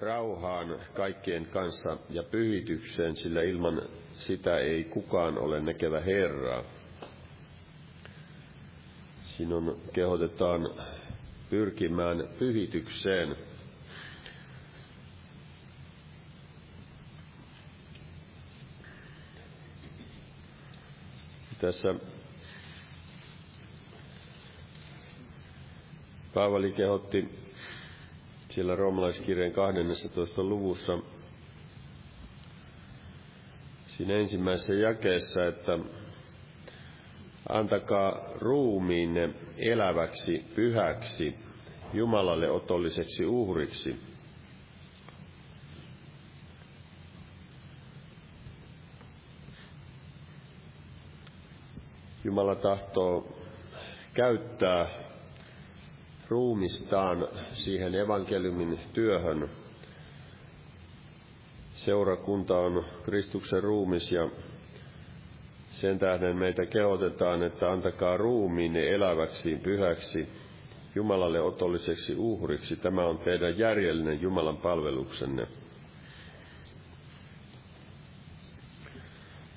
rauhaan kaikkien kanssa ja pyhitykseen, sillä ilman sitä ei kukaan ole näkevä Herraa. Sinun kehotetaan pyrkimään pyhitykseen. Tässä Paavali kehotti siellä roomalaiskirjeen 12. luvussa siinä ensimmäisessä jakeessa, että antakaa ruumiinne eläväksi, pyhäksi, Jumalalle otolliseksi uhriksi. Jumala tahtoo käyttää ruumistaan siihen evankeliumin työhön. Seurakunta on Kristuksen ruumis ja sen tähden meitä kehotetaan, että antakaa ruumiin eläväksi, pyhäksi, Jumalalle otolliseksi uhriksi. Tämä on teidän järjellinen Jumalan palveluksenne.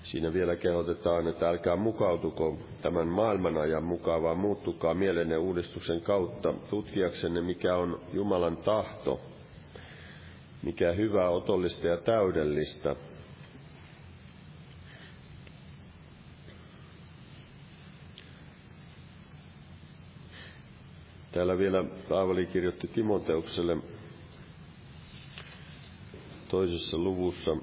Siinä vielä kehotetaan, että älkää mukautuko tämän maailman ajan mukaan, vaan muuttukaa mielenne uudistuksen kautta tutkiaksenne, mikä on Jumalan tahto, mikä hyvää, otollista ja täydellistä. Täällä vielä Paavali kirjoitti Timoteukselle toisessa luvussa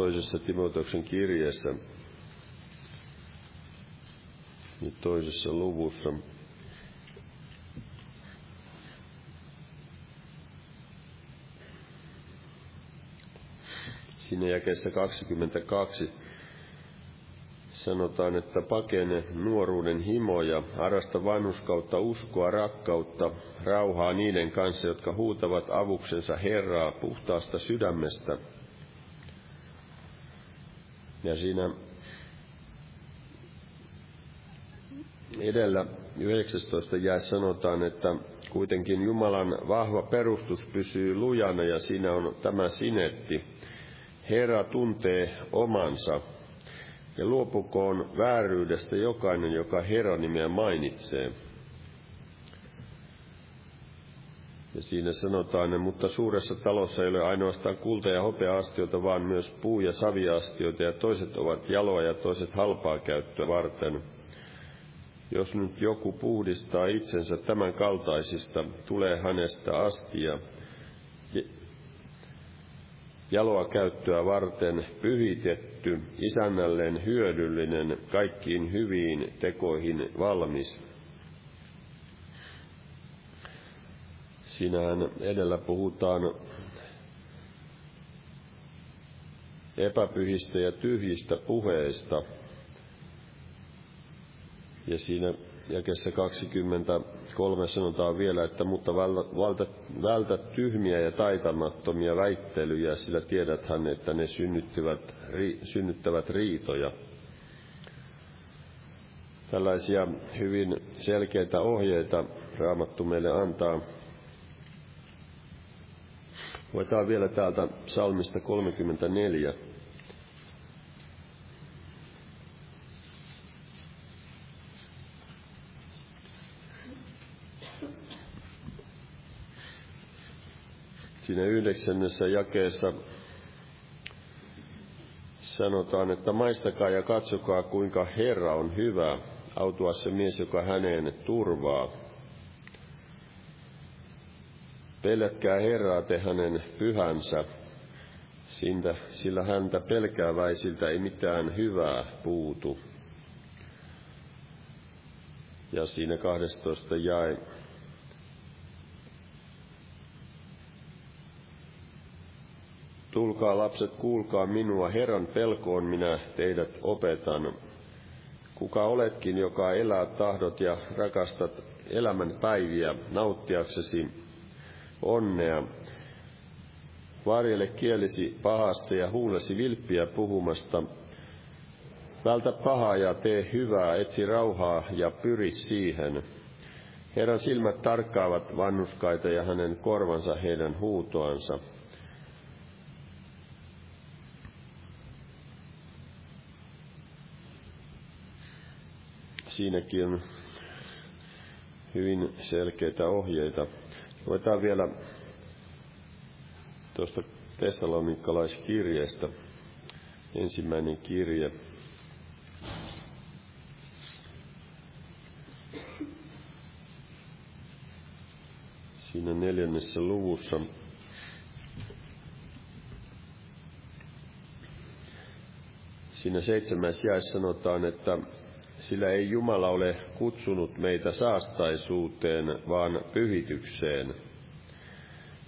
toisessa Timoteuksen kirjeessä, niin toisessa luvussa, siinä jakeessa 22 sanotaan, että pakene nuoruuden himoja, arasta vanhuskautta, uskoa, rakkautta, rauhaa niiden kanssa, jotka huutavat avuksensa Herraa puhtaasta sydämestä – ja siinä edellä 19 jää sanotaan, että kuitenkin Jumalan vahva perustus pysyy lujana ja siinä on tämä sinetti. Herra tuntee omansa ja luopukoon vääryydestä jokainen, joka Herran nimeä mainitsee. Ja siinä sanotaan, mutta suuressa talossa ei ole ainoastaan kulta- ja hopeastioita, vaan myös puu- ja saviastioita, ja toiset ovat jaloa ja toiset halpaa käyttöä varten. Jos nyt joku puhdistaa itsensä tämän kaltaisista, tulee hänestä astia jaloa käyttöä varten pyhitetty, isännälleen hyödyllinen, kaikkiin hyviin tekoihin valmis Siinähän edellä puhutaan epäpyhistä ja tyhjistä puheista. Ja siinä jakessa 23 sanotaan vielä, että mutta vältä, vältä tyhmiä ja taitamattomia väittelyjä, sillä tiedäthän, että ne synnyttävät, synnyttävät riitoja. Tällaisia hyvin selkeitä ohjeita Raamattu meille antaa Luetaan vielä täältä salmista 34. Siinä yhdeksännessä jakeessa sanotaan, että maistakaa ja katsokaa, kuinka Herra on hyvä, autua se mies, joka häneen turvaa. Pelätkää Herraa te hänen pyhänsä, sintä, sillä häntä pelkääväisiltä ei mitään hyvää puutu. Ja siinä 12 jäi. Tulkaa lapset, kuulkaa minua, Herran pelkoon minä teidät opetan. Kuka oletkin, joka elää tahdot ja rakastat elämän päiviä nauttiaksesi onnea. Varjele kielisi pahasta ja huulesi vilppiä puhumasta. Vältä pahaa ja tee hyvää, etsi rauhaa ja pyri siihen. Herran silmät tarkkaavat vannuskaita ja hänen korvansa heidän huutoansa. Siinäkin on hyvin selkeitä ohjeita. Luetaan vielä tuosta Tessalonikalaiskirjeestä ensimmäinen kirje. Siinä neljännessä luvussa Siinä seitsemäs jäi sanotaan, että sillä ei Jumala ole kutsunut meitä saastaisuuteen, vaan pyhitykseen.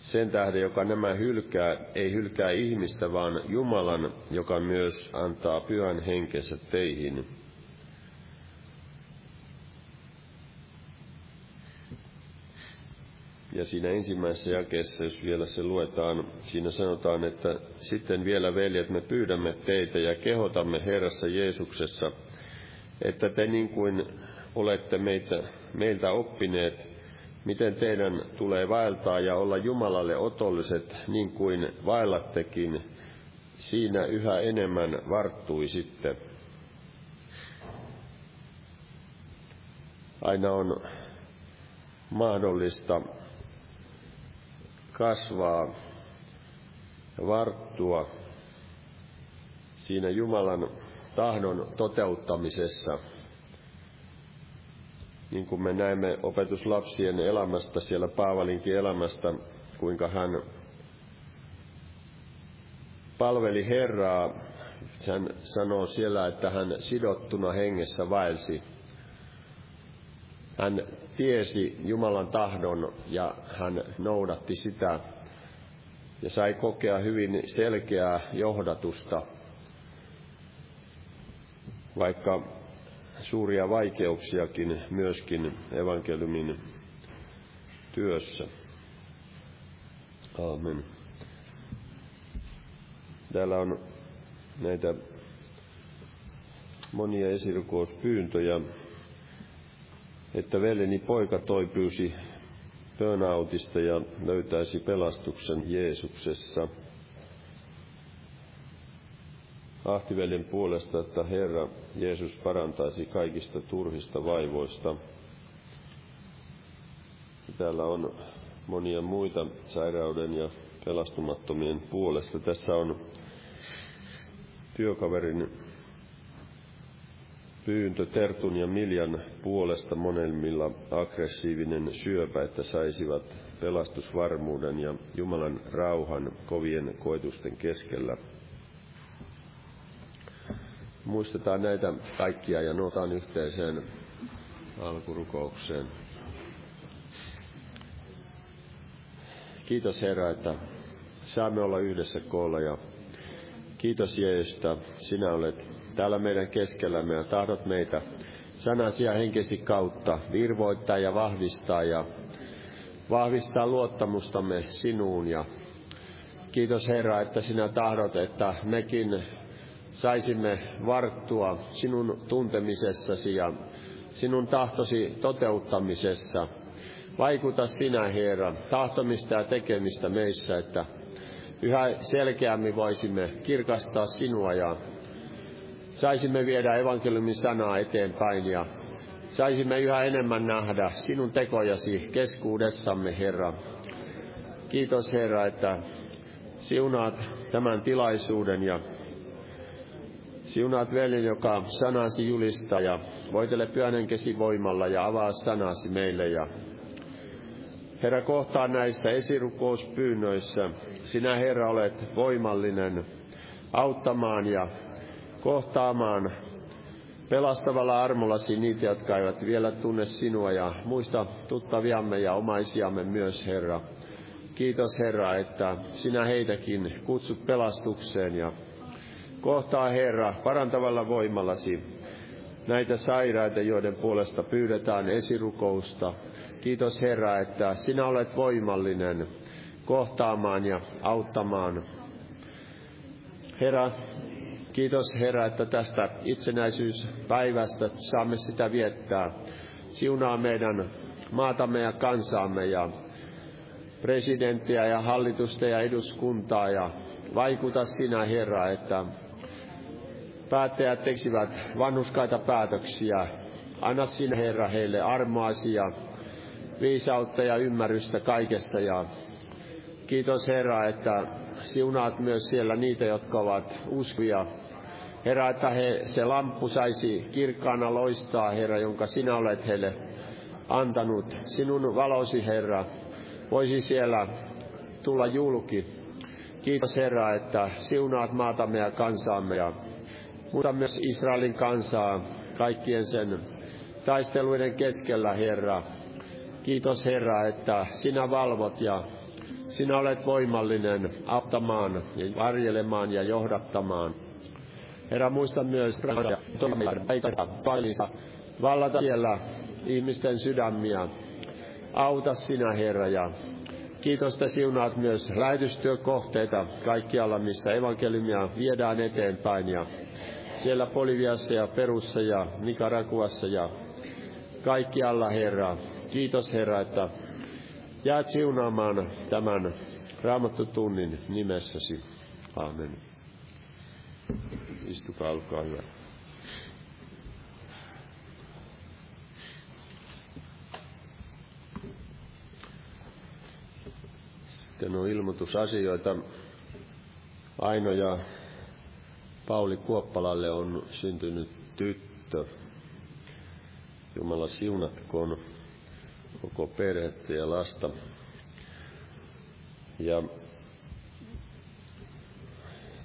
Sen tähden, joka nämä hylkää, ei hylkää ihmistä, vaan Jumalan, joka myös antaa pyhän henkensä teihin. Ja siinä ensimmäisessä jakeessa, jos vielä se luetaan, siinä sanotaan, että sitten vielä veljet, me pyydämme teitä ja kehotamme Herrassa Jeesuksessa, että te niin kuin olette meitä, meiltä oppineet, miten teidän tulee vaeltaa ja olla Jumalalle otolliset niin kuin vaellattekin, siinä yhä enemmän varttuisitte. Aina on mahdollista kasvaa ja varttua siinä Jumalan tahdon toteuttamisessa – niin kuin me näemme opetuslapsien elämästä, siellä Paavalinkin elämästä, kuinka hän palveli Herraa. Hän sanoo siellä, että hän sidottuna hengessä vaelsi. Hän tiesi Jumalan tahdon ja hän noudatti sitä ja sai kokea hyvin selkeää johdatusta, vaikka suuria vaikeuksiakin myöskin evankeliumin työssä. Aamen. Täällä on näitä monia esirukouspyyntöjä, että veljeni poika toipuisi burnoutista ja löytäisi pelastuksen Jeesuksessa – ahtiveljen puolesta, että Herra Jeesus parantaisi kaikista turhista vaivoista. Täällä on monia muita sairauden ja pelastumattomien puolesta. Tässä on työkaverin pyyntö Tertun ja Miljan puolesta monelmilla aggressiivinen syöpä, että saisivat pelastusvarmuuden ja Jumalan rauhan kovien koetusten keskellä muistetaan näitä kaikkia ja nuotaan yhteiseen alkurukoukseen. Kiitos Herra, että saamme olla yhdessä koolla ja kiitos Jeesus, että sinä olet täällä meidän keskellämme ja tahdot meitä sanasi ja henkesi kautta virvoittaa ja vahvistaa ja vahvistaa luottamustamme sinuun ja kiitos Herra, että sinä tahdot, että mekin saisimme varttua sinun tuntemisessasi ja sinun tahtosi toteuttamisessa. Vaikuta sinä, Herra, tahtomista ja tekemistä meissä, että yhä selkeämmin voisimme kirkastaa sinua ja saisimme viedä evankeliumin sanaa eteenpäin ja saisimme yhä enemmän nähdä sinun tekojasi keskuudessamme, Herra. Kiitos, Herra, että siunaat tämän tilaisuuden ja Siunaat veljen, joka sanasi julistaa ja voitele pyhän kesi voimalla ja avaa sanasi meille. Ja Herra, kohtaa näissä esirukouspyynnöissä. Sinä, Herra, olet voimallinen auttamaan ja kohtaamaan pelastavalla armollasi niitä, jotka eivät vielä tunne sinua ja muista tuttaviamme ja omaisiamme myös, Herra. Kiitos, Herra, että sinä heitäkin kutsut pelastukseen ja Kohtaa Herra parantavalla voimallasi näitä sairaita, joiden puolesta pyydetään esirukousta. Kiitos Herra, että sinä olet voimallinen kohtaamaan ja auttamaan. Herra, kiitos Herra, että tästä itsenäisyyspäivästä saamme sitä viettää. Siunaa meidän maatamme ja kansaamme ja presidenttiä ja hallitusta ja eduskuntaa ja vaikuta sinä Herra, että päättäjät tekisivät vanhuskaita päätöksiä. Anna sinä Herra heille armoasi ja viisautta ja ymmärrystä kaikessa ja kiitos Herra, että siunaat myös siellä niitä, jotka ovat uskovia. Herra, että he, se lamppu saisi kirkkaana loistaa, Herra, jonka sinä olet heille antanut. Sinun valosi, Herra, voisi siellä tulla julki. Kiitos Herra, että siunaat maatamme ja kansaamme ja mutta myös Israelin kansaa kaikkien sen taisteluiden keskellä, Herra. Kiitos Herra, että sinä valvot ja sinä olet voimallinen auttamaan ja varjelemaan ja johdattamaan. Herra, muista myös vallata siellä ihmisten sydämiä. Auta sinä, Herra, ja kiitos, että siunaat myös lähetystyökohteita kaikkialla, missä evankeliumia viedään eteenpäin. Ja siellä Boliviassa ja Perussa ja Nicaraguassa ja kaikkialla, Herra. Kiitos, Herra, että jäät siunaamaan tämän raamattotunnin nimessäsi. Amen. Istukaa, olkaa hyvä. Sitten on ilmoitusasioita. Aino ja Pauli Kuoppalalle on syntynyt tyttö. Jumala siunatkoon koko perhettä ja lasta. Ja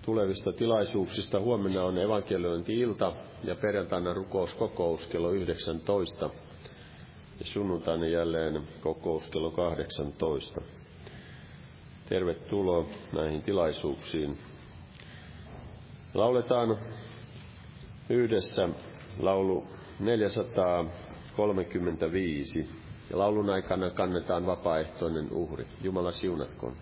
tulevista tilaisuuksista huomenna on evankeliointi-ilta ja perjantaina rukouskokous kello 19 ja sunnuntaina jälleen kokous kello 18. Tervetuloa näihin tilaisuuksiin. Lauletaan yhdessä laulu 435. Ja laulun aikana kannetaan vapaaehtoinen uhri. Jumala siunatkoon.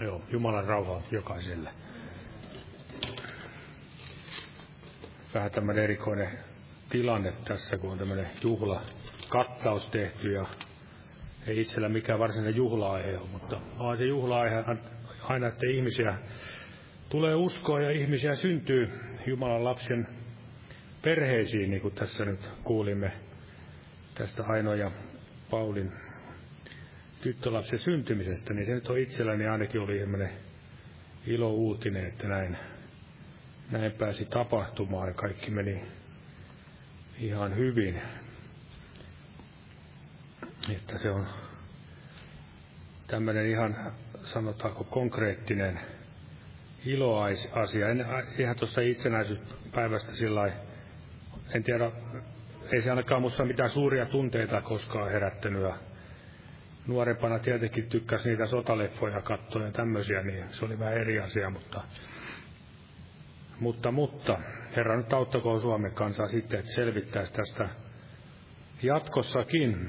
Joo, Jumalan rauhaa jokaiselle. Vähän tämmöinen erikoinen tilanne tässä, kun on tämmöinen juhla kattaus tehty ja ei itsellä mikään varsinainen juhla-aihe ole, mutta on se juhla-aihe aina, että ihmisiä tulee uskoa ja ihmisiä syntyy Jumalan lapsen perheisiin, niin kuin tässä nyt kuulimme tästä Aino ja Paulin tyttölapsen syntymisestä, niin se nyt on itselläni ainakin oli ilo uutinen, että näin, näin pääsi tapahtumaan ja kaikki meni ihan hyvin. Että se on tämmöinen ihan, sanotaanko, konkreettinen iloasia. En, ihan tuossa itsenäisyyspäivästä sillä en tiedä, ei se ainakaan minussa mitään suuria tunteita koskaan herättänyt. Nuorempana tietenkin tykkäsi niitä sotaleffoja katsoa ja tämmöisiä, niin se oli vähän eri asia, mutta, mutta, mutta Herra nyt auttakoon Suomen kansaa sitten, että selvittäisi tästä jatkossakin.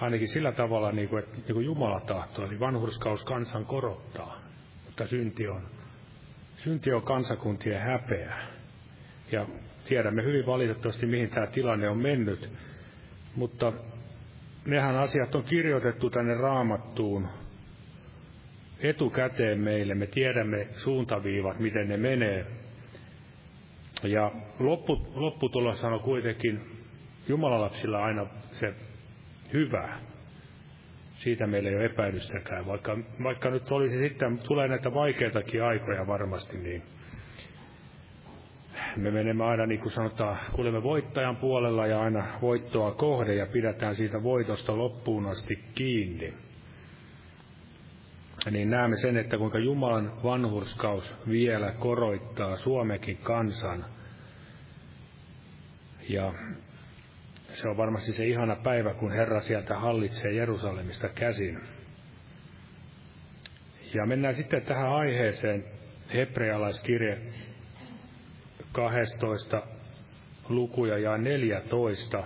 Ainakin sillä tavalla, niin kuin, että niin kuin Jumala tahtoo, eli vanhurskaus kansan korottaa, mutta synti on, synti on kansakuntien häpeä. Ja tiedämme hyvin valitettavasti, mihin tämä tilanne on mennyt, mutta nehän asiat on kirjoitettu tänne raamattuun etukäteen meille. Me tiedämme suuntaviivat, miten ne menee. Ja loppu, lopputulos on kuitenkin Jumalalapsilla aina se hyvä. Siitä meillä ei ole epäilystäkään. Vaikka, vaikka nyt olisi sitten, tulee näitä vaikeitakin aikoja varmasti, niin me menemme aina, niin kuin sanotaan, kuulemme voittajan puolella ja aina voittoa kohde ja pidetään siitä voitosta loppuun asti kiinni. Niin näemme sen, että kuinka Jumalan vanhurskaus vielä koroittaa Suomekin kansan. Ja se on varmasti se ihana päivä, kun Herra sieltä hallitsee Jerusalemista käsin. Ja mennään sitten tähän aiheeseen, hebrealaiskirje 12 lukuja ja 14.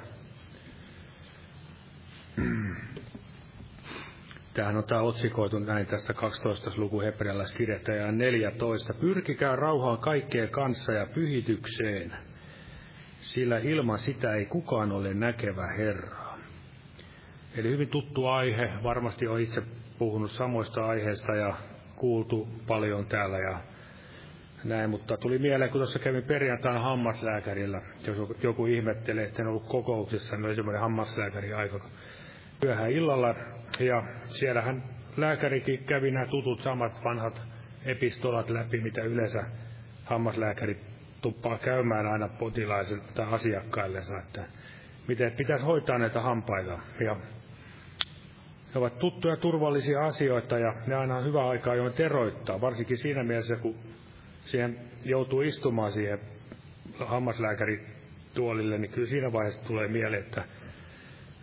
Tähän on tämä otsikoitu näin tästä 12. luku hebrealaiskirjasta ja 14. Pyrkikää rauhaan kaikkeen kanssa ja pyhitykseen, sillä ilman sitä ei kukaan ole näkevä Herraa. Eli hyvin tuttu aihe, varmasti on itse puhunut samoista aiheista ja kuultu paljon täällä ja näin, mutta tuli mieleen, kun tuossa kävin perjantaina hammaslääkärillä, jos joku ihmettelee, että en ollut kokouksessa, niin oli semmoinen hammaslääkäri aika myöhään illalla, ja siellähän lääkärikin kävi nämä tutut samat vanhat epistolat läpi, mitä yleensä hammaslääkäri tuppaa käymään aina potilaisille tai asiakkaillensa, että miten pitäisi hoitaa näitä hampaita. Ja ne ovat tuttuja turvallisia asioita ja ne aina on hyvä aikaa jo teroittaa, varsinkin siinä mielessä, kun siihen joutuu istumaan siihen hammaslääkärituolille, niin kyllä siinä vaiheessa tulee mieleen, että,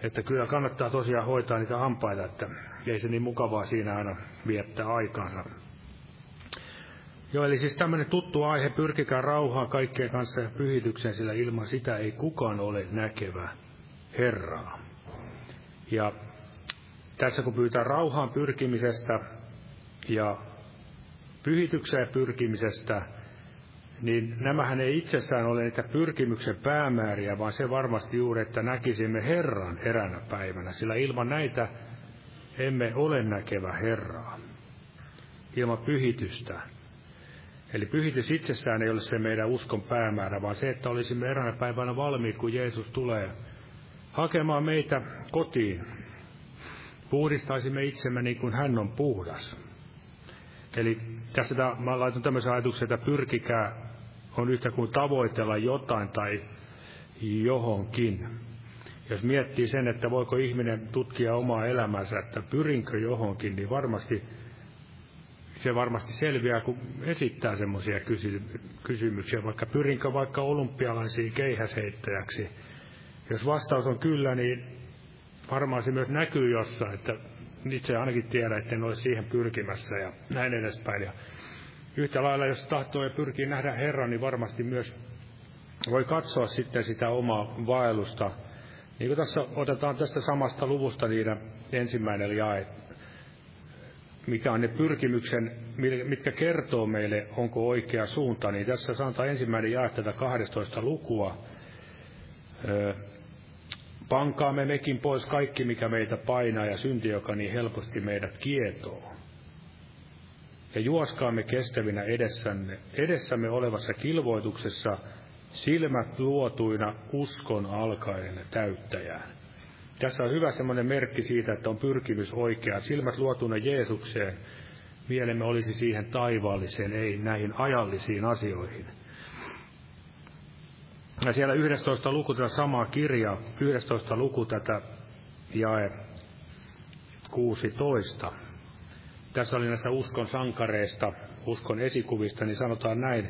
että kyllä kannattaa tosiaan hoitaa niitä hampaita, että ei se niin mukavaa siinä aina viettää aikaansa. Joo, eli siis tämmöinen tuttu aihe, pyrkikää rauhaan kaikkeen kanssa ja pyhitykseen, sillä ilman sitä ei kukaan ole näkevä Herraa. Ja tässä kun pyytää rauhaan pyrkimisestä ja pyhitykseen pyrkimisestä, niin nämähän ei itsessään ole niitä pyrkimyksen päämääriä, vaan se varmasti juuri, että näkisimme Herran eränä päivänä, sillä ilman näitä emme ole näkevä Herraa. Ilman pyhitystä. Eli pyhitys itsessään ei ole se meidän uskon päämäärä, vaan se, että olisimme eräänä päivänä valmiit, kun Jeesus tulee hakemaan meitä kotiin. Puhdistaisimme itsemme niin kuin hän on puhdas. Eli tässä tämä, mä laitan tämmöisen ajatuksen, että pyrkikää on yhtä kuin tavoitella jotain tai johonkin. Jos miettii sen, että voiko ihminen tutkia omaa elämänsä, että pyrinkö johonkin, niin varmasti se varmasti selviää, kun esittää semmoisia kysy- kysymyksiä, vaikka pyrinkö vaikka olympialaisiin keihäsheittäjäksi. Jos vastaus on kyllä, niin varmaan se myös näkyy jossain, että itse ainakin tiedän, että en ole siihen pyrkimässä ja näin edespäin. Ja yhtä lailla, jos tahtoo ja pyrkii nähdä Herran, niin varmasti myös voi katsoa sitten sitä omaa vaellusta. Niin kuin tässä otetaan tästä samasta luvusta niiden ensimmäinen jae. mikä on ne pyrkimyksen, mitkä kertoo meille, onko oikea suunta, niin tässä sanotaan ensimmäinen jae tätä 12 lukua. Pankaamme mekin pois kaikki, mikä meitä painaa ja synti, joka niin helposti meidät kietoo. Ja juoskaamme kestävinä edessämme, edessämme olevassa kilvoituksessa silmät luotuina uskon alkaen täyttäjään. Tässä on hyvä semmoinen merkki siitä, että on pyrkimys oikea. Silmät luotuina Jeesukseen, mielemme olisi siihen taivaalliseen, ei näihin ajallisiin asioihin. Ja siellä 11 luku tätä samaa kirjaa, 11 luku tätä jae 16. Tässä oli näistä uskon sankareista, uskon esikuvista, niin sanotaan näin,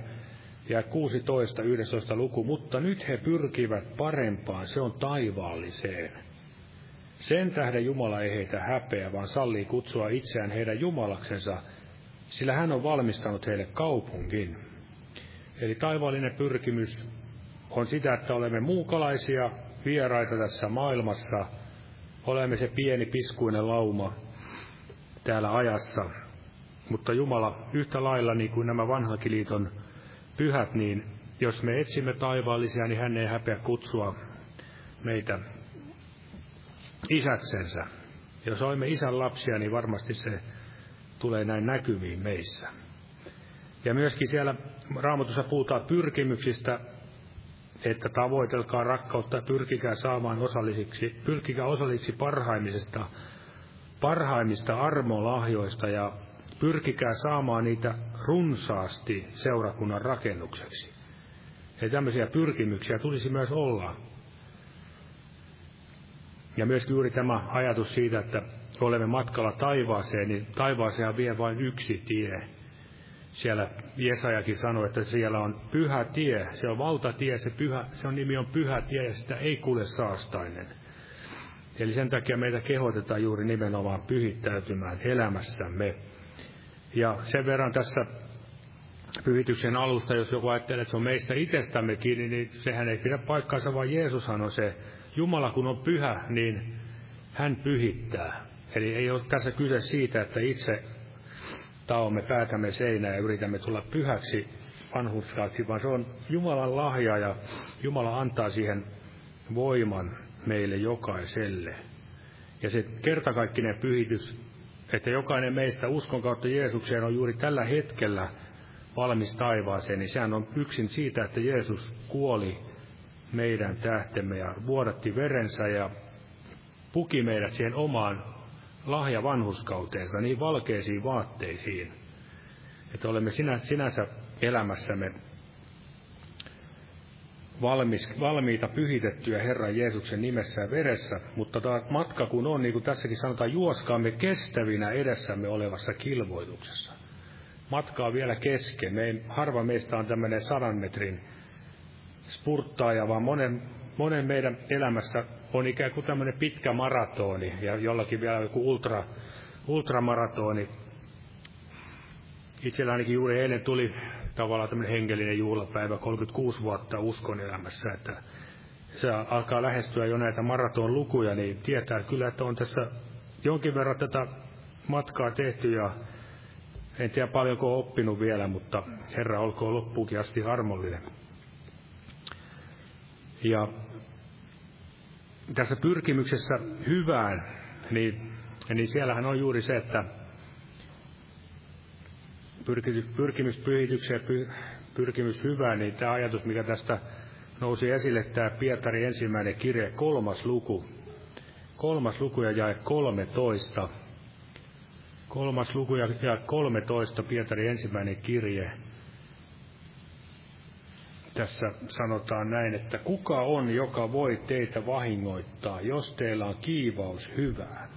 ja 16, 11 luku, mutta nyt he pyrkivät parempaan, se on taivaalliseen. Sen tähden Jumala ei heitä häpeä, vaan sallii kutsua itseään heidän Jumalaksensa, sillä hän on valmistanut heille kaupungin. Eli taivaallinen pyrkimys on sitä, että olemme muukalaisia, vieraita tässä maailmassa, olemme se pieni piskuinen lauma täällä ajassa. Mutta Jumala yhtä lailla niin kuin nämä vanhakiliiton pyhät, niin jos me etsimme taivaallisia, niin hän ei häpeä kutsua meitä isätsensä. Jos olemme isän lapsia, niin varmasti se tulee näin näkyviin meissä. Ja myöskin siellä raamatussa puhutaan pyrkimyksistä, että tavoitelkaa rakkautta ja pyrkikää saamaan osallisiksi, pyrkikää osallisiksi parhaimmista, parhaimmista armolahjoista ja pyrkikää saamaan niitä runsaasti seurakunnan rakennukseksi. Ja tämmöisiä pyrkimyksiä tulisi myös olla. Ja myös juuri tämä ajatus siitä, että olemme matkalla taivaaseen, niin taivaaseen vie vain yksi tie. Siellä Jesajakin sanoi, että siellä on pyhä tie, se on valtatie, se, pyhä, se on nimi on pyhä tie ja sitä ei kuule saastainen. Eli sen takia meitä kehotetaan juuri nimenomaan pyhittäytymään elämässämme. Ja sen verran tässä pyhityksen alusta, jos joku ajattelee, että se on meistä itsestämme kiinni, niin sehän ei pidä paikkaansa, vaan Jeesushan on se Jumala kun on pyhä, niin hän pyhittää. Eli ei ole tässä kyse siitä, että itse taomme päätämme seinään ja yritämme tulla pyhäksi vanhuskaaksi, vaan se on Jumalan lahja ja Jumala antaa siihen voiman meille jokaiselle. Ja se kertakaikkinen pyhitys, että jokainen meistä uskon kautta Jeesukseen on juuri tällä hetkellä valmis taivaaseen, niin sehän on yksin siitä, että Jeesus kuoli meidän tähtemme ja vuodatti verensä ja puki meidät siihen omaan lahja vanhuskauteensa, niin valkeisiin vaatteisiin, että olemme sinä, sinänsä elämässämme valmis, valmiita pyhitettyä Herran Jeesuksen nimessä ja veressä, mutta tämä matka kun on, niin kuin tässäkin sanotaan, juoskaamme kestävinä edessämme olevassa kilvoituksessa. Matka on vielä kesken. Me harva meistä on tämmöinen sadan metrin spurttaaja, vaan monen, monen meidän elämässä on ikään kuin tämmöinen pitkä maratoni ja jollakin vielä joku ultra, ultramaratoni. Itsellä ainakin juuri eilen tuli tavallaan tämmöinen hengellinen juhlapäivä, 36 vuotta uskon elämässä, että se alkaa lähestyä jo näitä maraton lukuja, niin tietää kyllä, että on tässä jonkin verran tätä matkaa tehty ja en tiedä paljonko on oppinut vielä, mutta Herra olkoon loppuukin asti armollinen. Ja tässä pyrkimyksessä hyvään, niin, niin siellähän on juuri se, että pyrkimys pyhitykseen, pyrkimys hyvään, niin tämä ajatus, mikä tästä nousi esille, tämä Pietari ensimmäinen kirje, kolmas luku, kolmas luku ja jae 13. Kolmas luku ja jae 13, Pietari ensimmäinen kirje tässä sanotaan näin, että kuka on, joka voi teitä vahingoittaa, jos teillä on kiivaus hyvään?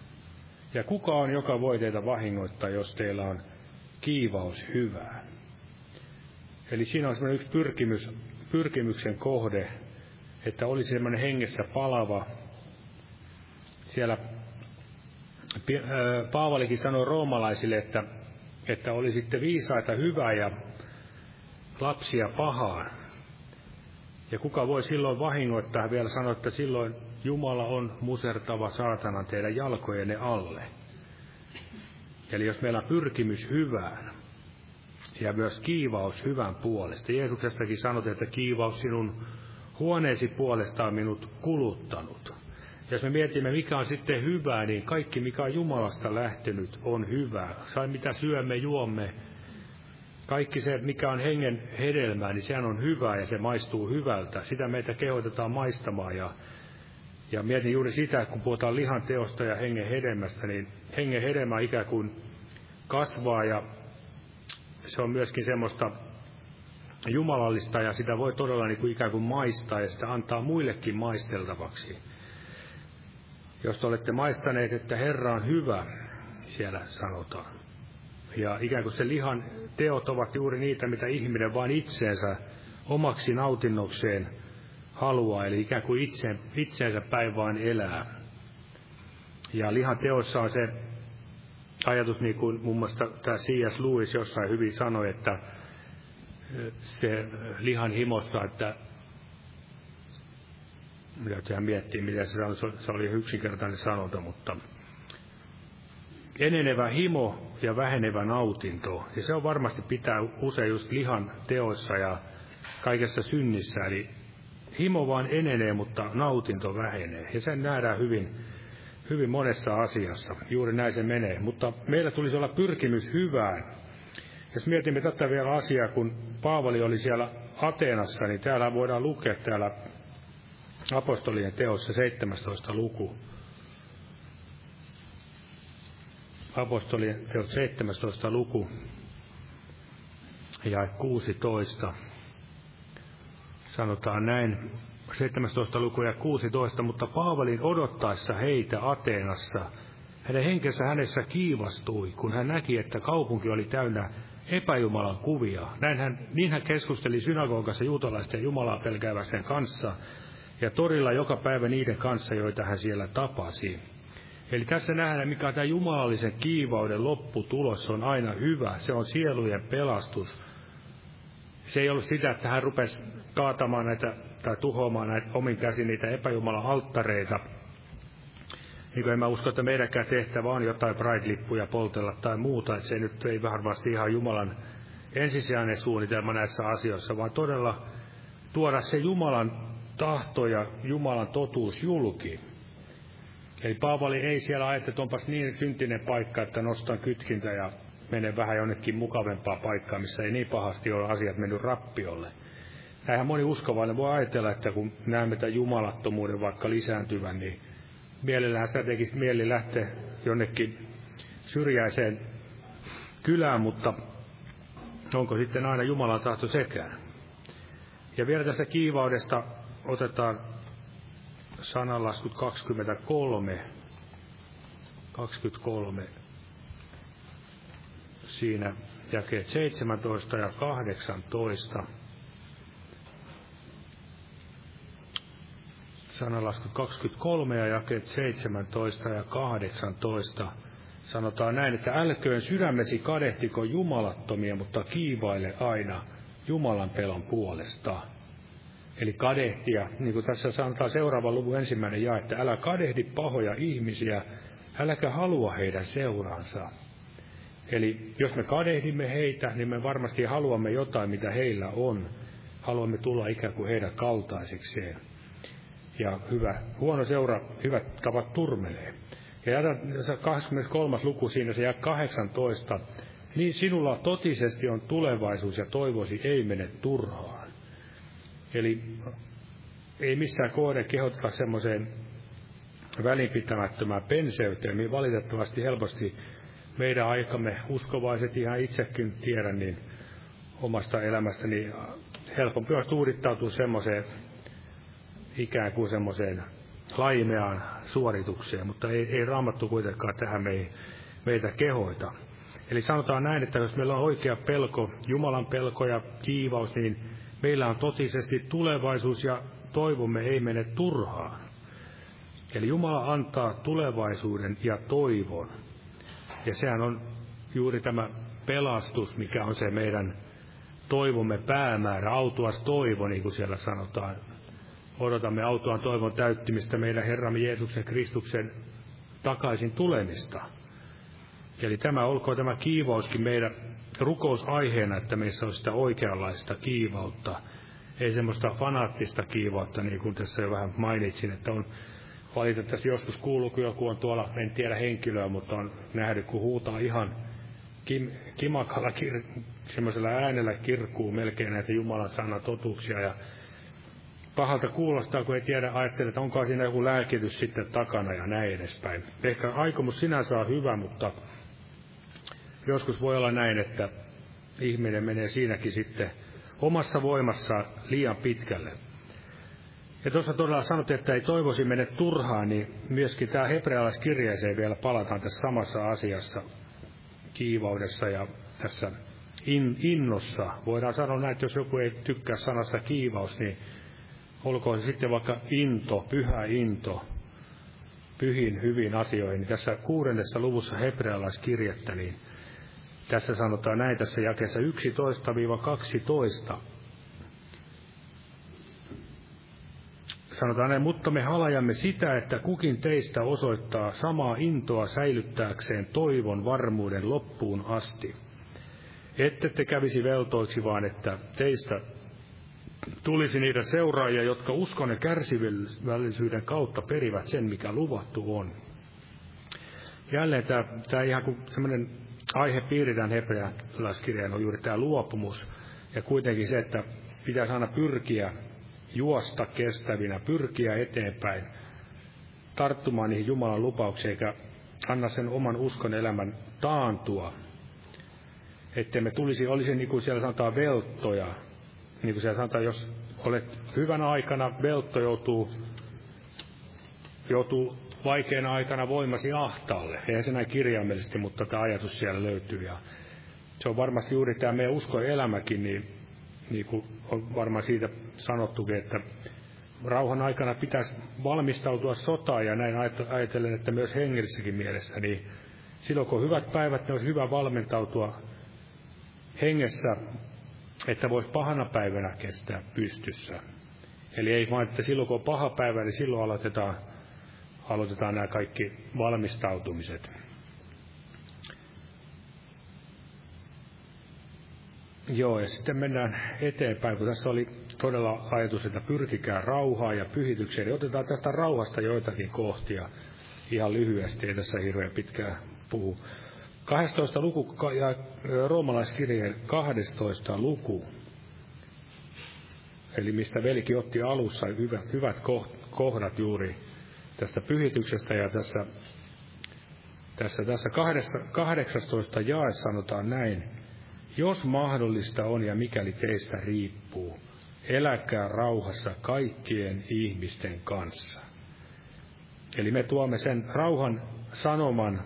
Ja kuka on, joka voi teitä vahingoittaa, jos teillä on kiivaus hyvään? Eli siinä on semmoinen yksi pyrkimys, pyrkimyksen kohde, että olisi semmoinen hengessä palava. Siellä Paavalikin sanoi roomalaisille, että, että olisitte viisaita hyvää ja lapsia pahaan. Ja kuka voi silloin vahingoittaa, vielä sanoa, että silloin Jumala on musertava saatanan teidän jalkojenne alle. Eli jos meillä on pyrkimys hyvään ja myös kiivaus hyvän puolesta. Jeesuksestakin sanotaan, että kiivaus sinun huoneesi puolesta on minut kuluttanut. Jos me mietimme, mikä on sitten hyvää, niin kaikki, mikä on Jumalasta lähtenyt, on hyvää. Sai mitä syömme, juomme, kaikki se, mikä on hengen hedelmää, niin sehän on hyvää ja se maistuu hyvältä. Sitä meitä kehotetaan maistamaan ja, ja mietin juuri sitä, kun puhutaan lihan teosta ja hengen hedelmästä, niin hengen hedelmä ikään kuin kasvaa ja se on myöskin semmoista jumalallista ja sitä voi todella niin kuin ikään kuin maistaa ja sitä antaa muillekin maisteltavaksi. Jos olette maistaneet, että Herra on hyvä, siellä sanotaan. Ja ikään kuin se lihan teot ovat juuri niitä, mitä ihminen vain itseensä omaksi nautinnokseen haluaa, eli ikään kuin itse, itseensä päin vain elää. Ja lihan teossa on se ajatus, niin kuin muun muassa tämä C.S. Lewis jossain hyvin sanoi, että se lihan himossa, että mitä miettii, mitä se sanoi, se oli yksinkertainen sanonta, mutta enenevä himo ja vähenevä nautinto. Ja se on varmasti pitää usein just lihan teoissa ja kaikessa synnissä. Eli himo vaan enenee, mutta nautinto vähenee. Ja sen nähdään hyvin, hyvin monessa asiassa. Juuri näin se menee. Mutta meillä tulisi olla pyrkimys hyvään. Jos mietimme tätä vielä asiaa, kun Paavali oli siellä Ateenassa, niin täällä voidaan lukea täällä apostolien teossa 17. luku. Apostolien teot 17. luku ja 16. Sanotaan näin, 17. luku ja 16, mutta Paavalin odottaessa heitä Ateenassa, hänen henkensä hänessä kiivastui, kun hän näki, että kaupunki oli täynnä epäjumalan kuvia. Näin hän, niin hän keskusteli synagogassa juutalaisten Jumalaa pelkäävästen kanssa, ja torilla joka päivä niiden kanssa, joita hän siellä tapasi. Eli tässä nähdään, mikä tämä jumalallisen kiivauden lopputulos. On aina hyvä. Se on sielujen pelastus. Se ei ollut sitä, että hän rupesi kaatamaan näitä tai tuhoamaan näitä omin käsin niitä epäjumalan alttareita. Niin en mä usko, että meidänkään tehtävä on jotain Pride-lippuja poltella tai muuta, että se nyt ei varmasti ihan Jumalan ensisijainen suunnitelma näissä asioissa, vaan todella tuoda se Jumalan tahto ja Jumalan totuus julki. Eli Paavali ei siellä ajattele, että onpas niin syntinen paikka, että nostan kytkintä ja menen vähän jonnekin mukavempaa paikkaa, missä ei niin pahasti ole asiat mennyt rappiolle. Näinhän moni uskovainen voi ajatella, että kun näemme tämän jumalattomuuden vaikka lisääntyvän, niin mielellään sitä tekisi mieli lähteä jonnekin syrjäiseen kylään, mutta onko sitten aina Jumalan tahto sekään? Ja vielä tästä kiivaudesta otetaan sananlaskut 23, 23, siinä jakeet 17 ja 18. Sananlaskut 23 ja jakeet 17 ja 18 sanotaan näin, että älköön sydämesi kadehtiko jumalattomia, mutta kiivaile aina Jumalan pelon puolesta. Eli kadehtia, niin kuin tässä sanotaan seuraavan luvun ensimmäinen jae, että älä kadehdi pahoja ihmisiä, äläkä halua heidän seuraansa. Eli jos me kadehdimme heitä, niin me varmasti haluamme jotain, mitä heillä on. Haluamme tulla ikään kuin heidän kaltaisikseen. Ja hyvä, huono seura, hyvät tavat turmelee. Ja 23. luku siinä se jää 18. Niin sinulla totisesti on tulevaisuus ja toivosi ei mene turhaan. Eli ei missään kohde kehottaa semmoiseen välinpitämättömään penseyteen, niin valitettavasti helposti meidän aikamme uskovaiset ihan itsekin tiedän, niin omasta elämästäni helpompi on tuudittautua semmoiseen ikään kuin semmoiseen laimeaan suoritukseen, mutta ei, ei raamattu kuitenkaan tähän me, meitä kehoita. Eli sanotaan näin, että jos meillä on oikea pelko, Jumalan pelko ja kiivaus, niin Meillä on totisesti tulevaisuus ja toivomme ei mene turhaan. Eli Jumala antaa tulevaisuuden ja toivon. Ja sehän on juuri tämä pelastus, mikä on se meidän toivomme päämäärä, autuas toivo, niin kuin siellä sanotaan. Odotamme autuaan toivon täyttymistä meidän Herramme Jeesuksen Kristuksen takaisin tulemista. Eli tämä olkoon tämä kiivauskin meidän rukousaiheena, että meissä on sitä oikeanlaista kiivautta. Ei semmoista fanaattista kiivautta, niin kuin tässä jo vähän mainitsin, että on valitettavasti joskus kuuluu, kun joku on tuolla, en tiedä henkilöä, mutta on nähnyt, kun huutaa ihan kim, kimakalla kir, semmoisella äänellä kirkuu melkein näitä Jumalan sanan totuuksia ja pahalta kuulostaa, kun ei tiedä, ajattele, että onko siinä joku lääkitys sitten takana ja näin edespäin. Ehkä aikomus sinänsä on hyvä, mutta joskus voi olla näin, että ihminen menee siinäkin sitten omassa voimassa liian pitkälle. Ja tuossa todella sanottiin, että ei toivoisi mene turhaan, niin myöskin tämä hebrealaiskirjeeseen vielä palataan tässä samassa asiassa, kiivaudessa ja tässä in, innossa. Voidaan sanoa näin, että jos joku ei tykkää sanasta kiivaus, niin olkoon se sitten vaikka into, pyhä into, pyhin hyvin asioihin. Tässä kuudennessa luvussa hebrealaiskirjettä, niin tässä sanotaan näin tässä jakeessa 11-12. Sanotaan näin, mutta me halajamme sitä, että kukin teistä osoittaa samaa intoa säilyttääkseen toivon varmuuden loppuun asti. Ette te kävisi veltoiksi, vaan että teistä tulisi niitä seuraajia, jotka uskon ja kärsivällisyyden kautta perivät sen, mikä luvattu on. Jälleen tämä, tämä ihan kuin semmoinen aihe piiritään hebrealaiskirjaan on juuri tämä luopumus. Ja kuitenkin se, että pitäisi aina pyrkiä juosta kestävinä, pyrkiä eteenpäin, tarttumaan niihin Jumalan lupauksiin, eikä anna sen oman uskon elämän taantua. Että me tulisi, olisi niin kuin siellä sanotaan velttoja, niin kuin siellä sanotaan, jos olet hyvänä aikana, veltto joutuu, joutuu vaikeana aikana voimasi ahtaalle. Eihän se näin kirjaimellisesti, mutta tämä ajatus siellä löytyy. Ja se on varmasti juuri tämä meidän usko elämäkin, niin, niin kuin on varmaan siitä sanottukin, että rauhan aikana pitäisi valmistautua sotaan ja näin ajatellen, että myös hengellisessäkin mielessä, niin silloin kun on hyvät päivät, niin olisi hyvä valmentautua hengessä, että voisi pahana päivänä kestää pystyssä. Eli ei vain, että silloin kun on paha päivä, niin silloin aloitetaan aloitetaan nämä kaikki valmistautumiset. Joo, ja sitten mennään eteenpäin, kun tässä oli todella ajatus, että pyrkikää rauhaa ja pyhitykseen. Niin otetaan tästä rauhasta joitakin kohtia ihan lyhyesti, ei tässä hirveän pitkään puhu. 12 luku ja roomalaiskirjeen 12 luku, eli mistä velikin otti alussa hyvät, hyvät kohdat juuri tästä pyhityksestä ja tässä, tässä, tässä 18 jae sanotaan näin. Jos mahdollista on ja mikäli teistä riippuu, eläkää rauhassa kaikkien ihmisten kanssa. Eli me tuomme sen rauhan sanoman,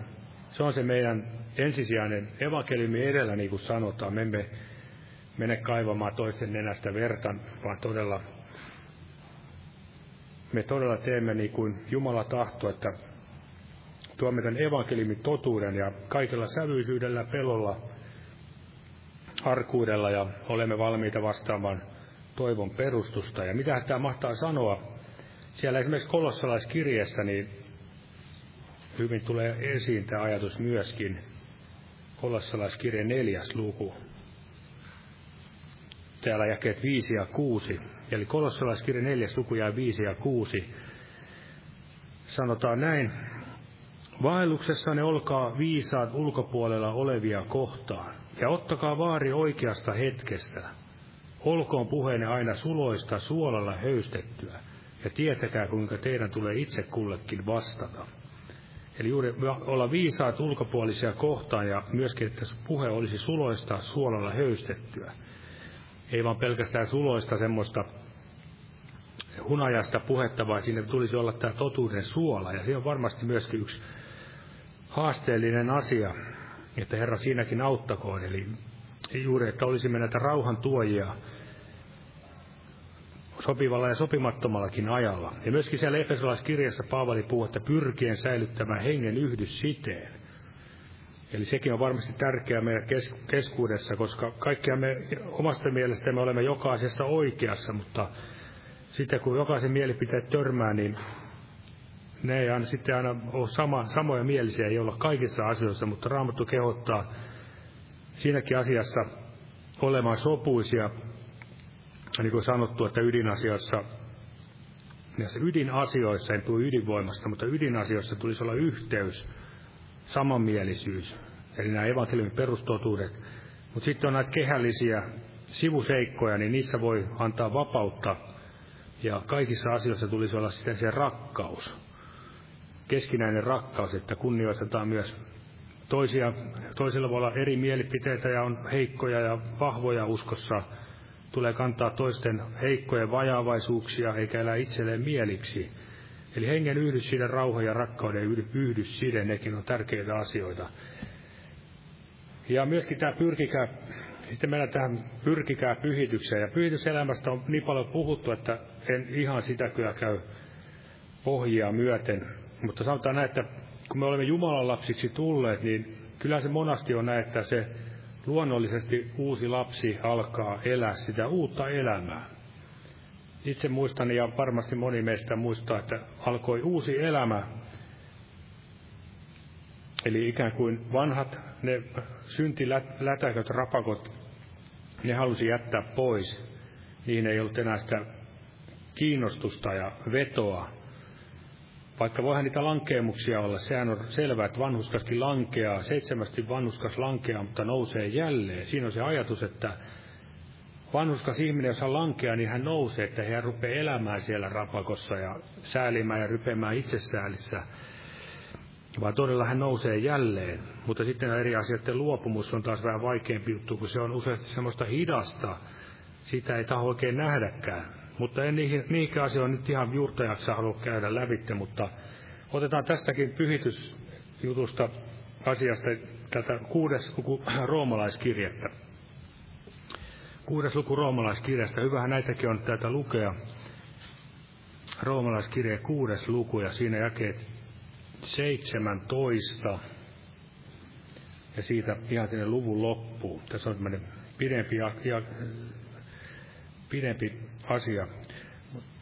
se on se meidän ensisijainen evankeliumi edellä, niin kuin sanotaan. Me emme mene kaivamaan toisen nenästä verta, vaan todella me todella teemme niin kuin Jumala tahto, että tuomme tämän evankeliumin totuuden ja kaikella sävyisyydellä, pelolla, arkuudella ja olemme valmiita vastaamaan toivon perustusta. Ja mitä tämä mahtaa sanoa? Siellä esimerkiksi kolossalaiskirjeessä niin hyvin tulee esiin tämä ajatus myöskin. Kolossalaiskirje neljäs luku. Täällä jakeet 5 ja 6. Eli kolossalaiskirja 4. luku ja 5 ja 6. Sanotaan näin. Vaelluksessanne olkaa viisaat ulkopuolella olevia kohtaan, ja ottakaa vaari oikeasta hetkestä. Olkoon puheenne aina suloista suolalla höystettyä, ja tietäkää kuinka teidän tulee itse kullekin vastata. Eli juuri olla viisaat ulkopuolisia kohtaan ja myöskin, että puhe olisi suloista suolalla höystettyä ei vaan pelkästään suloista semmoista hunajasta puhetta, vaan siinä tulisi olla tämä totuuden suola. Ja se on varmasti myöskin yksi haasteellinen asia, että Herra siinäkin auttakoon. Eli juuri, että olisimme näitä rauhan tuojia sopivalla ja sopimattomallakin ajalla. Ja myöskin siellä Efesolaiskirjassa Paavali puhuu, että pyrkien säilyttämään hengen yhdys siteen. Eli sekin on varmasti tärkeää meidän kes- keskuudessa, koska kaikkia me omasta mielestämme olemme jokaisessa oikeassa, mutta sitten kun jokaisen mielipiteet törmää, niin ne ei aina sitten aina ole sama, samoja mielisiä, ei olla kaikissa asioissa, mutta Raamattu kehottaa siinäkin asiassa olemaan sopuisia, niin kuin sanottu, että ydinasiassa, näissä ydinasioissa, en tule ydinvoimasta, mutta ydinasioissa tulisi olla yhteys, samanmielisyys, eli nämä evankeliumin perustotuudet. Mutta sitten on näitä kehällisiä sivuseikkoja, niin niissä voi antaa vapautta, ja kaikissa asioissa tulisi olla sitten se rakkaus, keskinäinen rakkaus, että kunnioitetaan myös toisia, toisilla voi olla eri mielipiteitä ja on heikkoja ja vahvoja uskossa, tulee kantaa toisten heikkojen vajaavaisuuksia eikä elää itselleen mieliksi. Eli hengen yhdysside, rauha ja rakkauden yhdysside, nekin on tärkeitä asioita. Ja myöskin tämä pyrkikää, sitten mennään tähän pyrkikää pyhitykseen. Ja pyhityselämästä on niin paljon puhuttu, että en ihan sitä kyllä käy pohjia myöten. Mutta sanotaan näin, että kun me olemme Jumalan lapsiksi tulleet, niin kyllä se monasti on näin, että se luonnollisesti uusi lapsi alkaa elää sitä uutta elämää. Itse muistan ja varmasti moni meistä muistaa, että alkoi uusi elämä. Eli ikään kuin vanhat, ne syntilätäköt, rapakot, ne halusi jättää pois. Niihin ei ollut enää sitä kiinnostusta ja vetoa. Vaikka voihan niitä lankeemuksia olla, sehän on selvää, että vanhuskaskin lankeaa, seitsemästi vanhuskas lankeaa, mutta nousee jälleen. Siinä on se ajatus, että vanhuskas ihminen, jos hän lankeaa, niin hän nousee, että hän rupeaa elämään siellä rapakossa ja säälimään ja rypemään itsesäälissä. Vaan todella hän nousee jälleen. Mutta sitten eri asioiden luopumus on taas vähän vaikeampi juttu, kun se on useasti semmoista hidasta. Sitä ei taho oikein nähdäkään. Mutta en niihin, niihin asioihin nyt ihan juurtajaksa halua käydä lävitte, mutta otetaan tästäkin pyhitysjutusta asiasta tätä kuudes roomalaiskirjettä. Kuudes luku roomalaiskirjasta. Hyvähän näitäkin on tätä lukea. Roomalaiskirje kuudes luku ja siinä jakeet 17 ja siitä ihan sinne luvun loppuun. Tässä on tämmöinen pidempi, ja, ja, pidempi asia,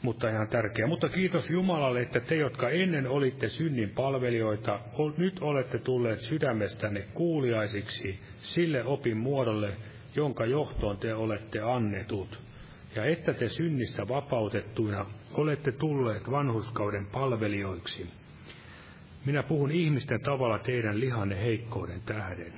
mutta ihan tärkeä. Mutta kiitos Jumalalle, että te, jotka ennen olitte synnin palvelijoita, nyt olette tulleet sydämestänne kuuliaisiksi sille opin muodolle, jonka johtoon te olette annetut. Ja että te synnistä vapautettuina olette tulleet vanhuskauden palvelijoiksi. Minä puhun ihmisten tavalla teidän lihanne heikkouden tähden.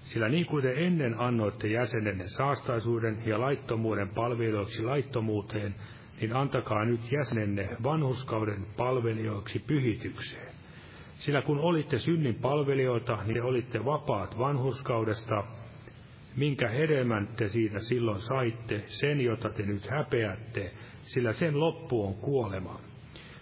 Sillä niin kuin te ennen annoitte jäsenenne saastaisuuden ja laittomuuden palvelijoiksi laittomuuteen, niin antakaa nyt jäsenenne vanhuskauden palvelijoiksi pyhitykseen. Sillä kun olitte synnin palvelijoita, niin olitte vapaat vanhuskaudesta, minkä hedelmän te siitä silloin saitte, sen jota te nyt häpeätte, sillä sen loppu on kuolema.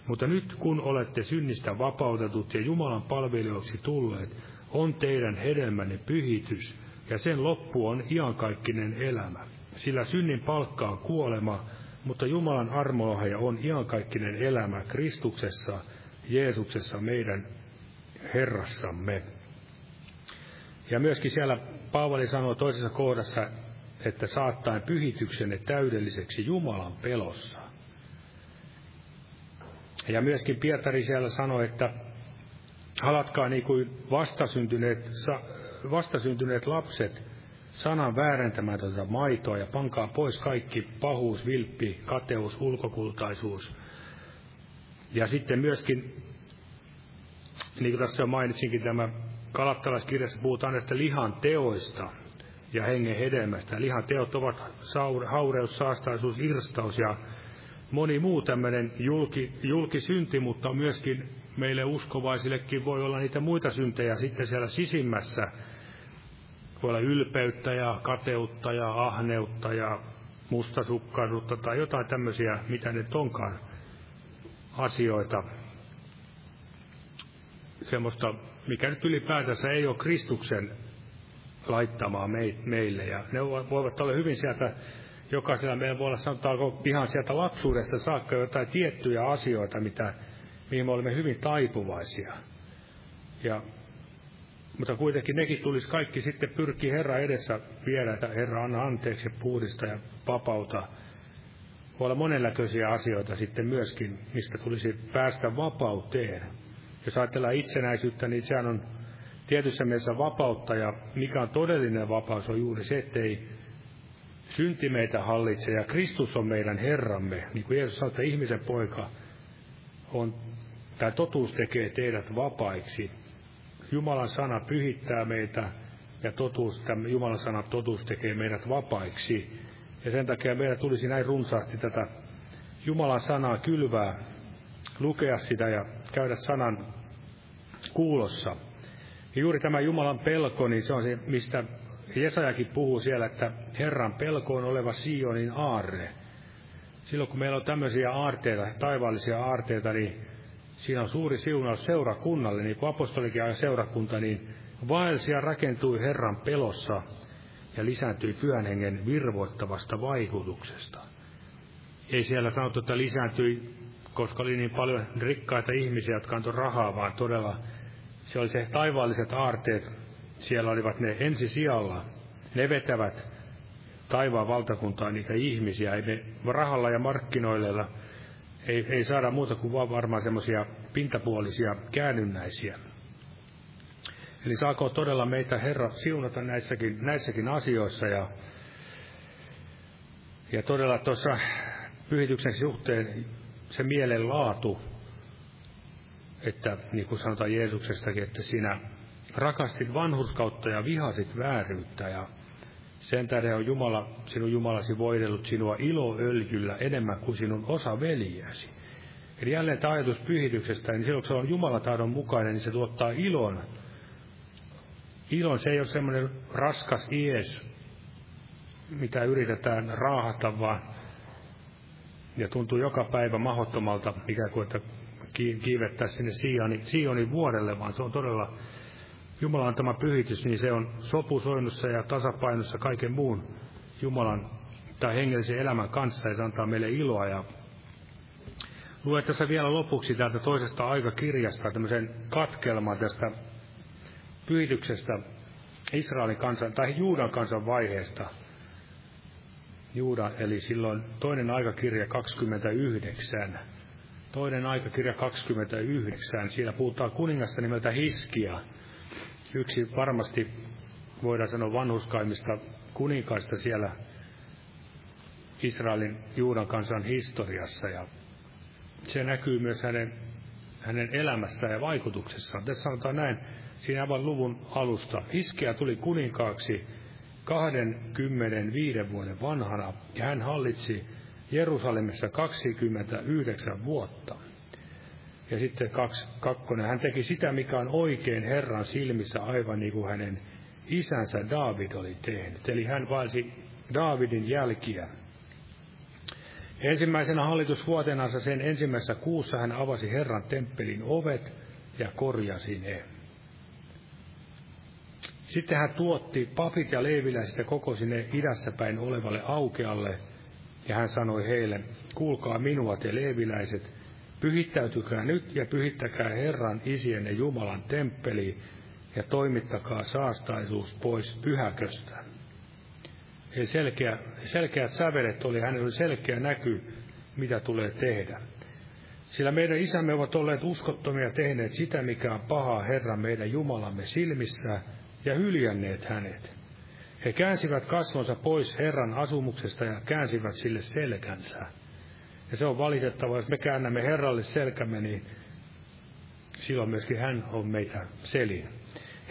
Mutta nyt kun olette synnistä vapautetut ja Jumalan palvelijoiksi tulleet, on teidän hedelmänne pyhitys, ja sen loppu on iankaikkinen elämä. Sillä synnin palkka on kuolema, mutta Jumalan armolahja on iankaikkinen elämä Kristuksessa, Jeesuksessa meidän Herrassamme. Ja myöskin siellä Paavali sanoo toisessa kohdassa, että saattaen pyhityksenne täydelliseksi Jumalan pelossa. Ja myöskin Pietari siellä sanoi, että halatkaa niin kuin vastasyntyneet, vastasyntyneet lapset sanan väärentämätöntä maitoa ja pankaa pois kaikki pahuus, vilppi, kateus, ulkokultaisuus. Ja sitten myöskin, niin kuin tässä mainitsinkin, tämä kalattalaiskirjassa puhutaan näistä lihan teoista ja hengen hedelmästä. Lihan teot ovat haureus, saastaisuus, irstaus ja moni muu tämmöinen julki, julkisynti, mutta myöskin meille uskovaisillekin voi olla niitä muita syntejä sitten siellä sisimmässä. Voi olla ylpeyttä ja kateutta ja ahneutta ja mustasukkaisuutta tai jotain tämmöisiä, mitä ne onkaan asioita. Semmoista, mikä nyt ylipäätänsä ei ole Kristuksen laittamaa meille. Ja ne voivat olla hyvin sieltä jokaisella meillä voi olla sanotaanko ihan sieltä lapsuudesta saakka jotain tiettyjä asioita, mitä, mihin me olemme hyvin taipuvaisia. Ja, mutta kuitenkin nekin tulisi kaikki sitten pyrkiä Herra edessä viedä, että Herra anna anteeksi puhdista ja vapauta. Voi olla monenlaisia asioita sitten myöskin, mistä tulisi päästä vapauteen. Jos ajatellaan itsenäisyyttä, niin sehän on tietyssä mielessä vapautta, ja mikä on todellinen vapaus, on juuri se, ettei synti meitä hallitse, ja Kristus on meidän Herramme. Niin kuin Jeesus sanoi, että ihmisen poika on, tai totuus tekee teidät vapaiksi. Jumalan sana pyhittää meitä, ja totuus, tämä Jumalan sana totuus tekee meidät vapaiksi. Ja sen takia meidän tulisi näin runsaasti tätä Jumalan sanaa kylvää, lukea sitä ja käydä sanan kuulossa. Ja juuri tämä Jumalan pelko, niin se on se, mistä Jesajakin puhuu siellä, että Herran pelko on oleva Sionin aarre. Silloin kun meillä on tämmöisiä aarteita, taivaallisia aarteita, niin siinä on suuri siunaus seurakunnalle, niin kuin apostolikin ajan seurakunta, niin vaelsia rakentui Herran pelossa ja lisääntyi pyhän hengen virvoittavasta vaikutuksesta. Ei siellä sanottu, että lisääntyi, koska oli niin paljon rikkaita ihmisiä, jotka antoi rahaa, vaan todella se oli se taivaalliset aarteet, siellä olivat ne ensisijalla. Ne vetävät taivaan valtakuntaa niitä ihmisiä. Ei me rahalla ja markkinoilla ei, ei saada muuta kuin vaan varmaan semmoisia pintapuolisia käännynnäisiä. Eli saako todella meitä Herra siunata näissäkin, näissäkin asioissa ja, ja todella tuossa pyhityksen suhteen se mielen laatu, että niin kuin sanotaan Jeesuksestakin, että sinä rakastit vanhurskautta ja vihasit vääryyttä ja sen tähden on Jumala, sinun Jumalasi voidellut sinua iloöljyllä enemmän kuin sinun osa veljäsi. Eli jälleen tämä ajatus pyhityksestä, niin silloin kun se on Jumalatahdon mukainen, niin se tuottaa ilon. Ilon, se ei ole semmoinen raskas ies, mitä yritetään raahata, vaan ja tuntuu joka päivä mahottomalta, mikä kuin että kiivettää sinne Sionin, Sionin vuodelle, vaan se on todella Jumalan antama pyhitys, niin se on sopusoinnussa ja tasapainossa kaiken muun Jumalan tai hengellisen elämän kanssa, ja se antaa meille iloa. Ja luen tässä vielä lopuksi täältä toisesta aikakirjasta tämmöisen katkelman tästä pyhityksestä Israelin kansan, tai Juudan kansan vaiheesta. Juuda, eli silloin toinen aikakirja 29. Toinen aikakirja 29, siellä puhutaan kuningasta nimeltä Hiskia yksi varmasti voidaan sanoa vanhuskaimmista kuninkaista siellä Israelin Juudan kansan historiassa ja se näkyy myös hänen, hänen elämässään ja vaikutuksessaan. Tässä sanotaan näin, siinä aivan luvun alusta. Hiskia tuli kuninkaaksi 25 vuoden vanhana ja hän hallitsi Jerusalemissa 29 vuotta. Ja sitten kaksi, kakkonen, hän teki sitä, mikä on oikein Herran silmissä, aivan niin kuin hänen isänsä David oli tehnyt. Eli hän vaelsi Davidin jälkiä. Ensimmäisenä hallitusvuotenansa sen ensimmäisessä kuussa hän avasi Herran temppelin ovet ja korjasi ne. Sitten hän tuotti papit ja leiviläiset koko sinne idässä päin olevalle aukealle, ja hän sanoi heille, kuulkaa minua te leiviläiset, Pyhittäytykää nyt ja pyhittäkää Herran isien ja Jumalan temppeli ja toimittakaa saastaisuus pois pyhäköstä. Eli selkeä, selkeät sävelet oli, hänellä oli selkeä näky, mitä tulee tehdä. Sillä meidän isämme ovat olleet uskottomia tehneet sitä, mikä on pahaa Herran meidän Jumalamme silmissä, ja hyljänneet hänet. He käänsivät kasvonsa pois Herran asumuksesta ja käänsivät sille selkänsä. Ja se on valitettavaa, jos me käännämme Herralle selkämme, niin silloin myöskin hän on meitä selin.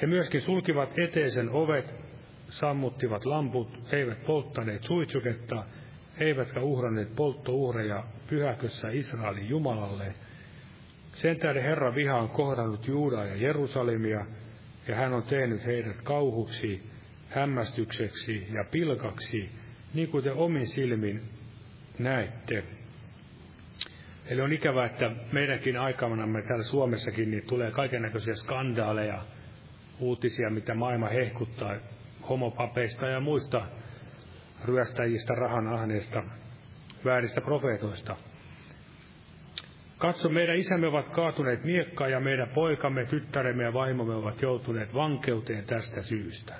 He myöskin sulkivat eteisen ovet, sammuttivat lamput, eivät polttaneet suitsuketta, eivätkä uhranneet polttouhreja pyhäkössä Israelin Jumalalle. Sen tähden Herra viha on kohdannut Juudaa ja Jerusalemia, ja hän on tehnyt heidät kauhuksi, hämmästykseksi ja pilkaksi, niin kuin te omin silmin näette. Eli on ikävää, että meidänkin aikanamme täällä Suomessakin niin tulee kaiken näköisiä skandaaleja, uutisia, mitä maailma hehkuttaa homopapeista ja muista ryöstäjistä, rahan ahneista, vääristä profeetoista. Katso, meidän isämme ovat kaatuneet miekkaan ja meidän poikamme, tyttäremme ja vaimomme ovat joutuneet vankeuteen tästä syystä.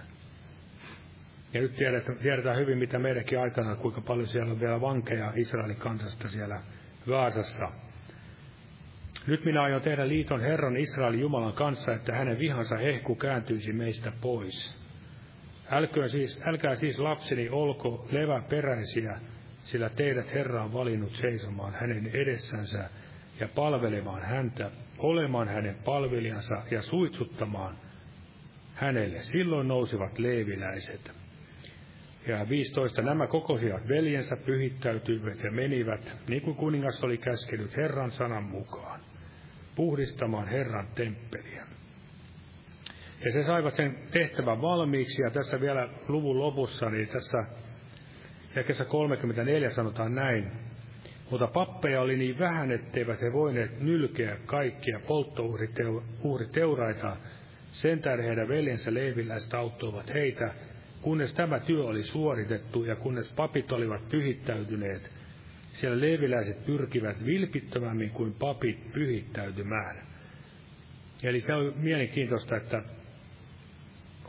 Ja nyt tiedetään, tiedetään hyvin, mitä meidänkin aikana, kuinka paljon siellä on vielä vankeja Israelin kansasta siellä Gaasassa. Nyt minä aion tehdä liiton Herran Israelin Jumalan kanssa, että hänen vihansa hehku kääntyisi meistä pois. Älkää siis, älkää siis lapseni olko leväperäisiä, sillä teidät Herra on valinnut seisomaan hänen edessänsä ja palvelemaan häntä, olemaan hänen palvelijansa ja suitsuttamaan hänelle. Silloin nousivat leeviläiset. Ja 15. Nämä kokosivat veljensä, pyhittäytyivät ja menivät, niin kuin kuningas oli käskenyt Herran sanan mukaan, puhdistamaan Herran temppeliä. Ja se saivat sen tehtävän valmiiksi, ja tässä vielä luvun lopussa, niin tässä kesä 34 sanotaan näin. Mutta pappeja oli niin vähän, etteivät he voineet nylkeä kaikkia polttouhriteuraita. Sen tähden heidän veljensä leiviläiset auttoivat heitä, kunnes tämä työ oli suoritettu ja kunnes papit olivat pyhittäytyneet. Siellä leiviläiset pyrkivät vilpittömämmin kuin papit pyhittäytymään. Eli se on mielenkiintoista, että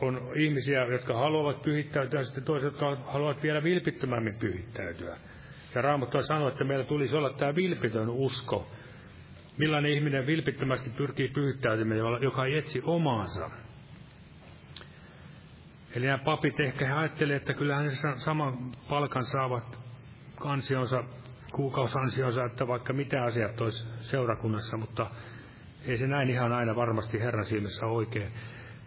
on ihmisiä, jotka haluavat pyhittäytyä, ja sitten toiset, jotka haluavat vielä vilpittömämmin pyhittäytyä. Ja Raamattu sanoo, että meillä tulisi olla tämä vilpitön usko. Millainen ihminen vilpittömästi pyrkii pyhittäytymään, joka ei etsi omaansa. Eli nämä papit ehkä ajattelevat, että kyllähän he saman palkan saavat kansionsa, kuukausansionsa, että vaikka mitä asiat olisi seurakunnassa, mutta ei se näin ihan aina varmasti Herran silmissä oikein.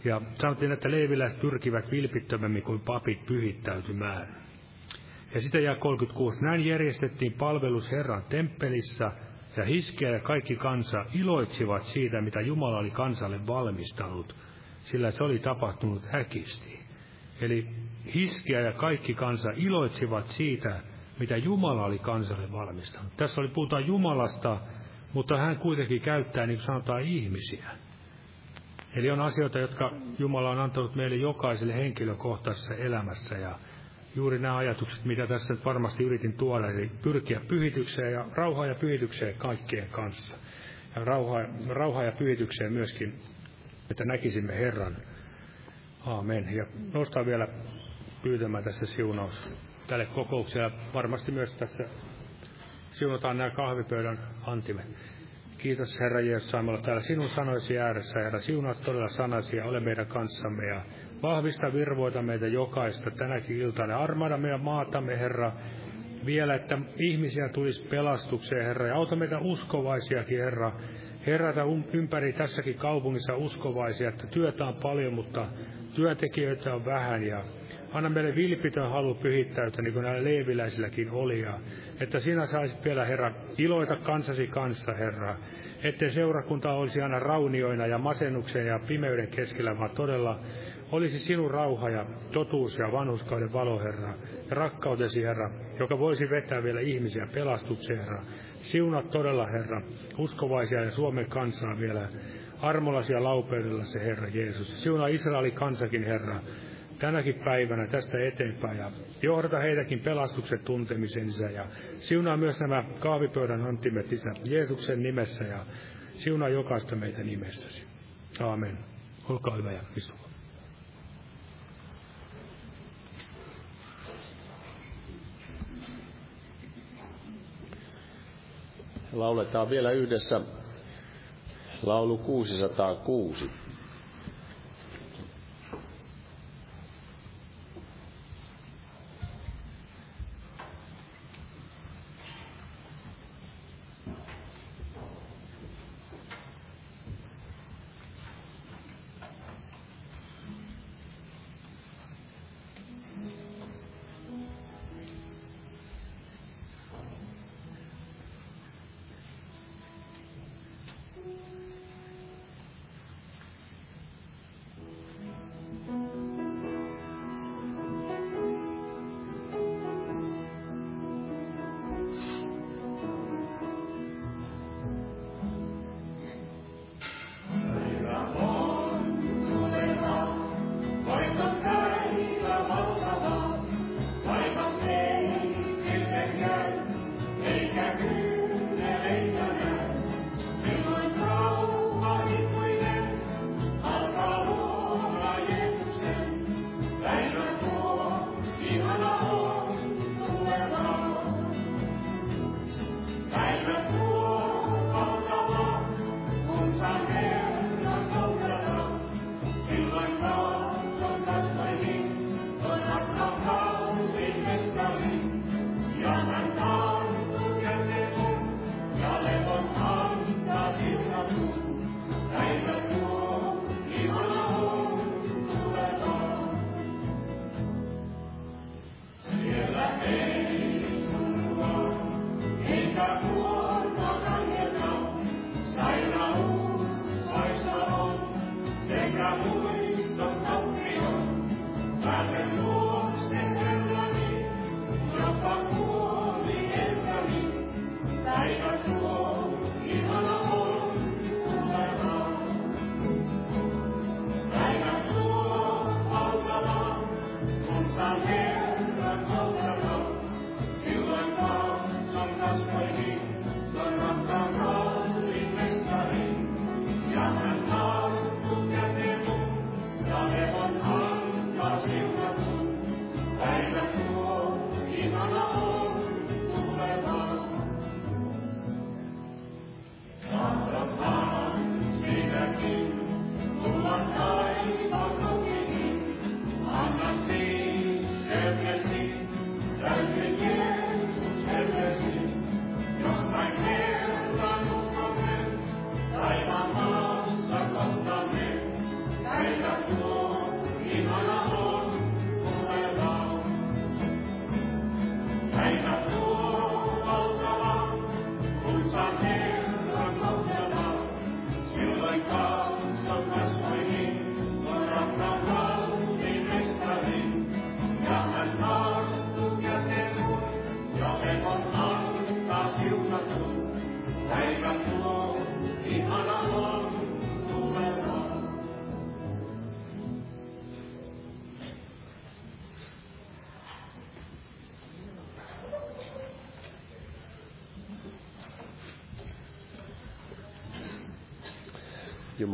Ja sanottiin, että leiviläiset pyrkivät vilpittömämmin kuin papit pyhittäytymään. Ja sitten jää 36. Näin järjestettiin palvelus Herran temppelissä, ja Hiskeä ja kaikki kansa iloitsivat siitä, mitä Jumala oli kansalle valmistanut, sillä se oli tapahtunut häkisti. Eli Hiskeä ja kaikki kansa iloitsivat siitä, mitä Jumala oli kansalle valmistanut. Tässä oli puhutaan Jumalasta, mutta hän kuitenkin käyttää, niin kuin sanotaan, ihmisiä. Eli on asioita, jotka Jumala on antanut meille jokaiselle henkilökohtaisessa elämässä ja juuri nämä ajatukset, mitä tässä nyt varmasti yritin tuoda, eli pyrkiä pyhitykseen ja rauhaa ja pyhitykseen kaikkien kanssa. Ja rauhaa, rauhaa ja pyhitykseen myöskin, että näkisimme Herran. Aamen. Ja nostaa vielä pyytämään tässä siunaus tälle kokoukselle. Varmasti myös tässä siunataan nämä kahvipöydän antimet. Kiitos Herra Jeesus, saamme olla täällä sinun sanoisi ääressä. Herra, siunaa todella sanasi ja ole meidän kanssamme ja vahvista virvoita meitä jokaista tänäkin iltana. Armada meidän maatamme, Herra, vielä, että ihmisiä tulisi pelastukseen, Herra, ja auta meitä uskovaisiakin, Herra. Herätä ympäri tässäkin kaupungissa uskovaisia, että työtä on paljon, mutta työntekijöitä on vähän ja anna meille vilpitön halu pyhittäytyä, niin kuin näillä leiviläisilläkin oli. Ja että sinä saisit vielä, Herra, iloita kansasi kanssa, Herra. Ettei seurakunta olisi aina raunioina ja masennuksen ja pimeyden keskellä, vaan todella olisi sinun rauha ja totuus ja vanhuskauden valo, Herra. Ja rakkautesi, Herra, joka voisi vetää vielä ihmisiä pelastukseen, Herra. Siunat todella, Herra, uskovaisia ja Suomen kansaa vielä armollasi ja laupeudella se Herra Jeesus. Siunaa Israelin kansakin, Herra, tänäkin päivänä tästä eteenpäin ja johdata heitäkin pelastuksen tuntemisensa ja siunaa myös nämä kahvipöydän antimet isä Jeesuksen nimessä ja siunaa jokaista meitä nimessäsi. Aamen. Olkaa hyvä ja istukaa. Lauletaan vielä yhdessä laulu 606.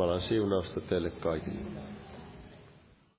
Jumalan siunausta teille kaikille.